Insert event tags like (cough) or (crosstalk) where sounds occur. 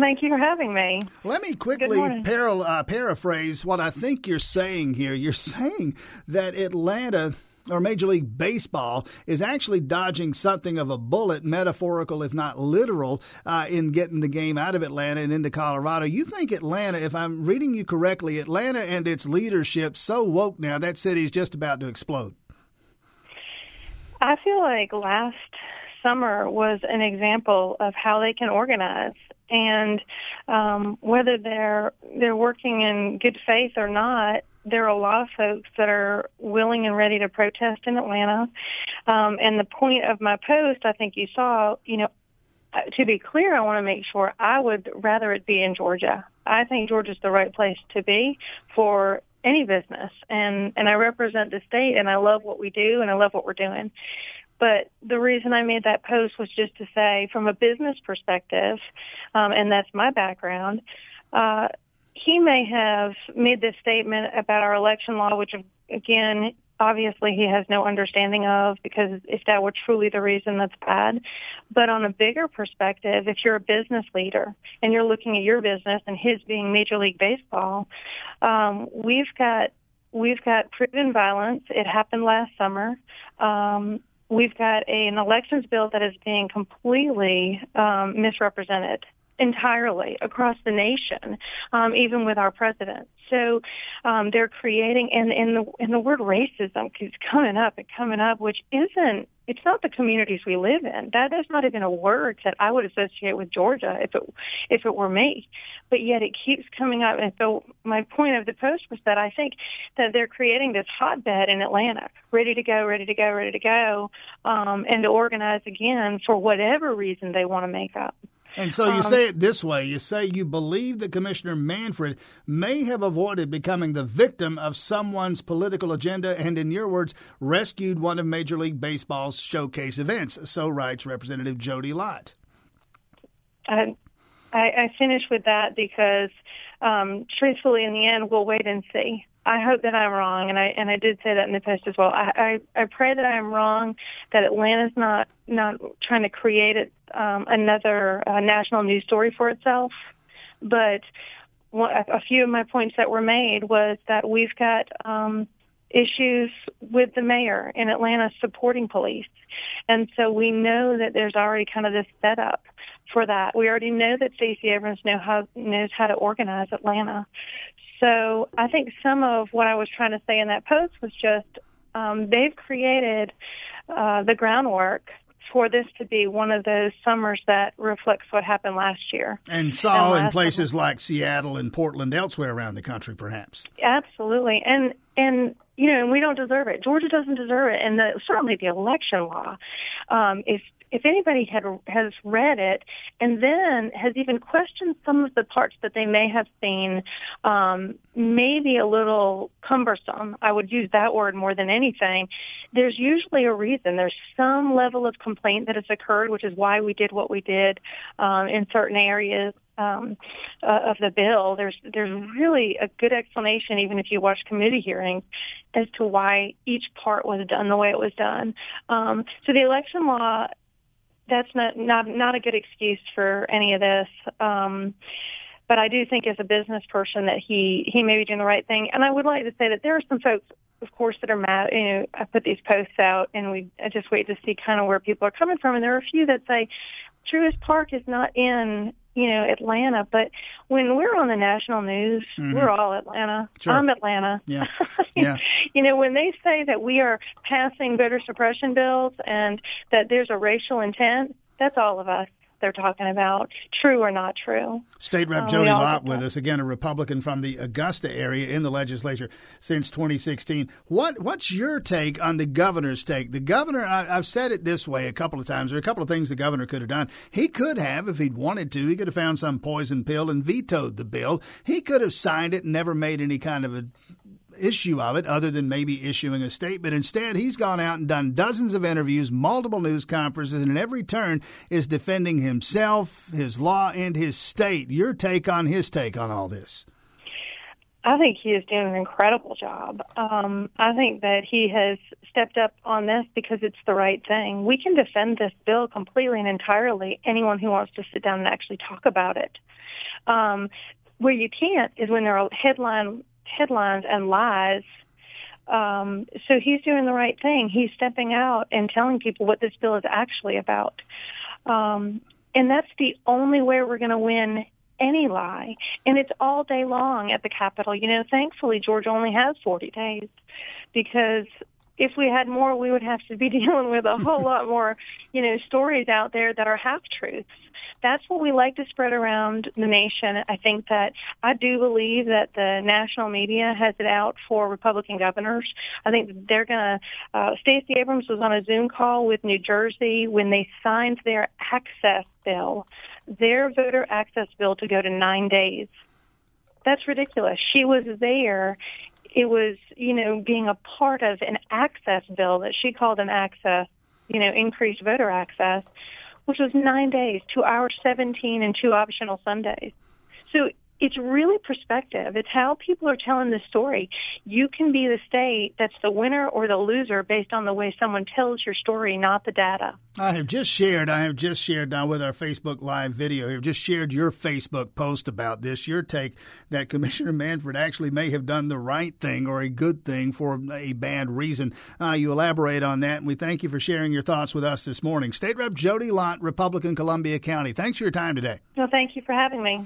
Thank you for having me. Let me quickly para- uh, paraphrase what I think you're saying here. You're (laughs) saying that Atlanta or Major League Baseball is actually dodging something of a bullet, metaphorical if not literal, uh, in getting the game out of Atlanta and into Colorado. You think Atlanta, if I'm reading you correctly, Atlanta and its leadership so woke now that city's just about to explode. I feel like last summer was an example of how they can organize and um, whether they're they're working in good faith or not there are a lot of folks that are willing and ready to protest in Atlanta. Um, and the point of my post, I think you saw, you know, uh, to be clear, I want to make sure I would rather it be in Georgia. I think Georgia's the right place to be for any business, and and I represent the state, and I love what we do, and I love what we're doing. But the reason I made that post was just to say, from a business perspective, um, and that's my background. Uh, he may have made this statement about our election law, which again, obviously he has no understanding of because if that were truly the reason, that's bad. But on a bigger perspective, if you're a business leader and you're looking at your business and his being Major League Baseball, um, we've got we've got proven violence. It happened last summer. Um, we've got a, an elections bill that is being completely um, misrepresented entirely across the nation, um, even with our president. So um, they're creating, and, and the and the word racism keeps coming up and coming up, which isn't. It's not the communities we live in. That is not even a word that I would associate with Georgia if it if it were me. But yet it keeps coming up. And so my point of the post was that I think that they're creating this hotbed in Atlanta, ready to go, ready to go, ready to go, um, and to organize again for whatever reason they want to make up. And so you um, say it this way you say you believe that Commissioner Manfred may have avoided becoming the victim of someone's political agenda and, in your words, rescued one of Major League Baseball's showcase events. So writes Representative Jodi Lott. I, I finish with that because, um, truthfully, in the end, we'll wait and see. I hope that I'm wrong, and I and I did say that in the post as well. I I, I pray that I'm wrong, that Atlanta's not not trying to create it, um, another uh, national news story for itself. But one, a few of my points that were made was that we've got um, issues with the mayor in Atlanta supporting police, and so we know that there's already kind of this setup for that. We already know that Stacey Abrams know how, knows how to organize Atlanta. So I think some of what I was trying to say in that post was just um, they've created uh, the groundwork for this to be one of those summers that reflects what happened last year. And saw and in places summer. like Seattle and Portland, elsewhere around the country, perhaps. Absolutely, and and you know, and we don't deserve it. Georgia doesn't deserve it, and the, certainly the election law um, is if anybody had has read it and then has even questioned some of the parts that they may have seen um, maybe a little cumbersome, I would use that word more than anything. There's usually a reason. There's some level of complaint that has occurred, which is why we did what we did um, in certain areas um, uh, of the bill. There's there's really a good explanation, even if you watch committee hearings, as to why each part was done the way it was done. Um, so the election law that's not not not a good excuse for any of this. Um, but I do think as a business person that he he may be doing the right thing. And I would like to say that there are some folks, of course, that are mad. You know, I put these posts out, and we I just wait to see kind of where people are coming from. And there are a few that say Truist Park is not in you know, Atlanta. But when we're on the national news, mm-hmm. we're all Atlanta. Sure. I'm Atlanta. Yeah. (laughs) yeah. you know, when they say that we are passing voter suppression bills and that there's a racial intent, that's all of us they're talking about, true or not true. State Rep uh, Jodi Lott with us again, a Republican from the Augusta area in the legislature since 2016. What what's your take on the governor's take? The governor, I, have said it this way a couple of times. There are a couple of things the governor could have done. He could have, if he'd wanted to, he could have found some poison pill and vetoed the bill. He could have signed it and never made any kind of a issue of it other than maybe issuing a statement. Instead, he's gone out and done dozens of interviews, multiple news conferences, and in every turn is defending himself, his law, and his state. Your take on his take on all this? I think he is doing an incredible job. Um, I think that he has stepped up on this because it's the right thing. We can defend this bill completely and entirely. Anyone who wants to sit down and actually talk about it. Um, where you can't is when there are headline headlines and lies. Um, so he's doing the right thing. He's stepping out and telling people what this bill is actually about. Um, and that's the only way we're going to win any lie. And it's all day long at the Capitol. You know, thankfully, Georgia only has 40 days because if we had more, we would have to be (laughs) dealing with a whole lot more, you know, stories out there that are half truths. That's what we like to spread around the nation. I think that I do believe that the national media has it out for Republican governors. I think they're going to. Uh, Stacey Abrams was on a Zoom call with New Jersey when they signed their access bill, their voter access bill to go to nine days. That's ridiculous. She was there it was, you know, being a part of an access bill that she called an access, you know, increased voter access, which was nine days, two hours 17 and two optional Sundays. So it's really perspective. It's how people are telling the story. You can be the state that's the winner or the loser based on the way someone tells your story, not the data. I have just shared, I have just shared now with our Facebook Live video here, just shared your Facebook post about this, your take that Commissioner Manfred actually may have done the right thing or a good thing for a bad reason. Uh, you elaborate on that, and we thank you for sharing your thoughts with us this morning. State Rep Jodi Lott, Republican Columbia County. Thanks for your time today. Well, thank you for having me.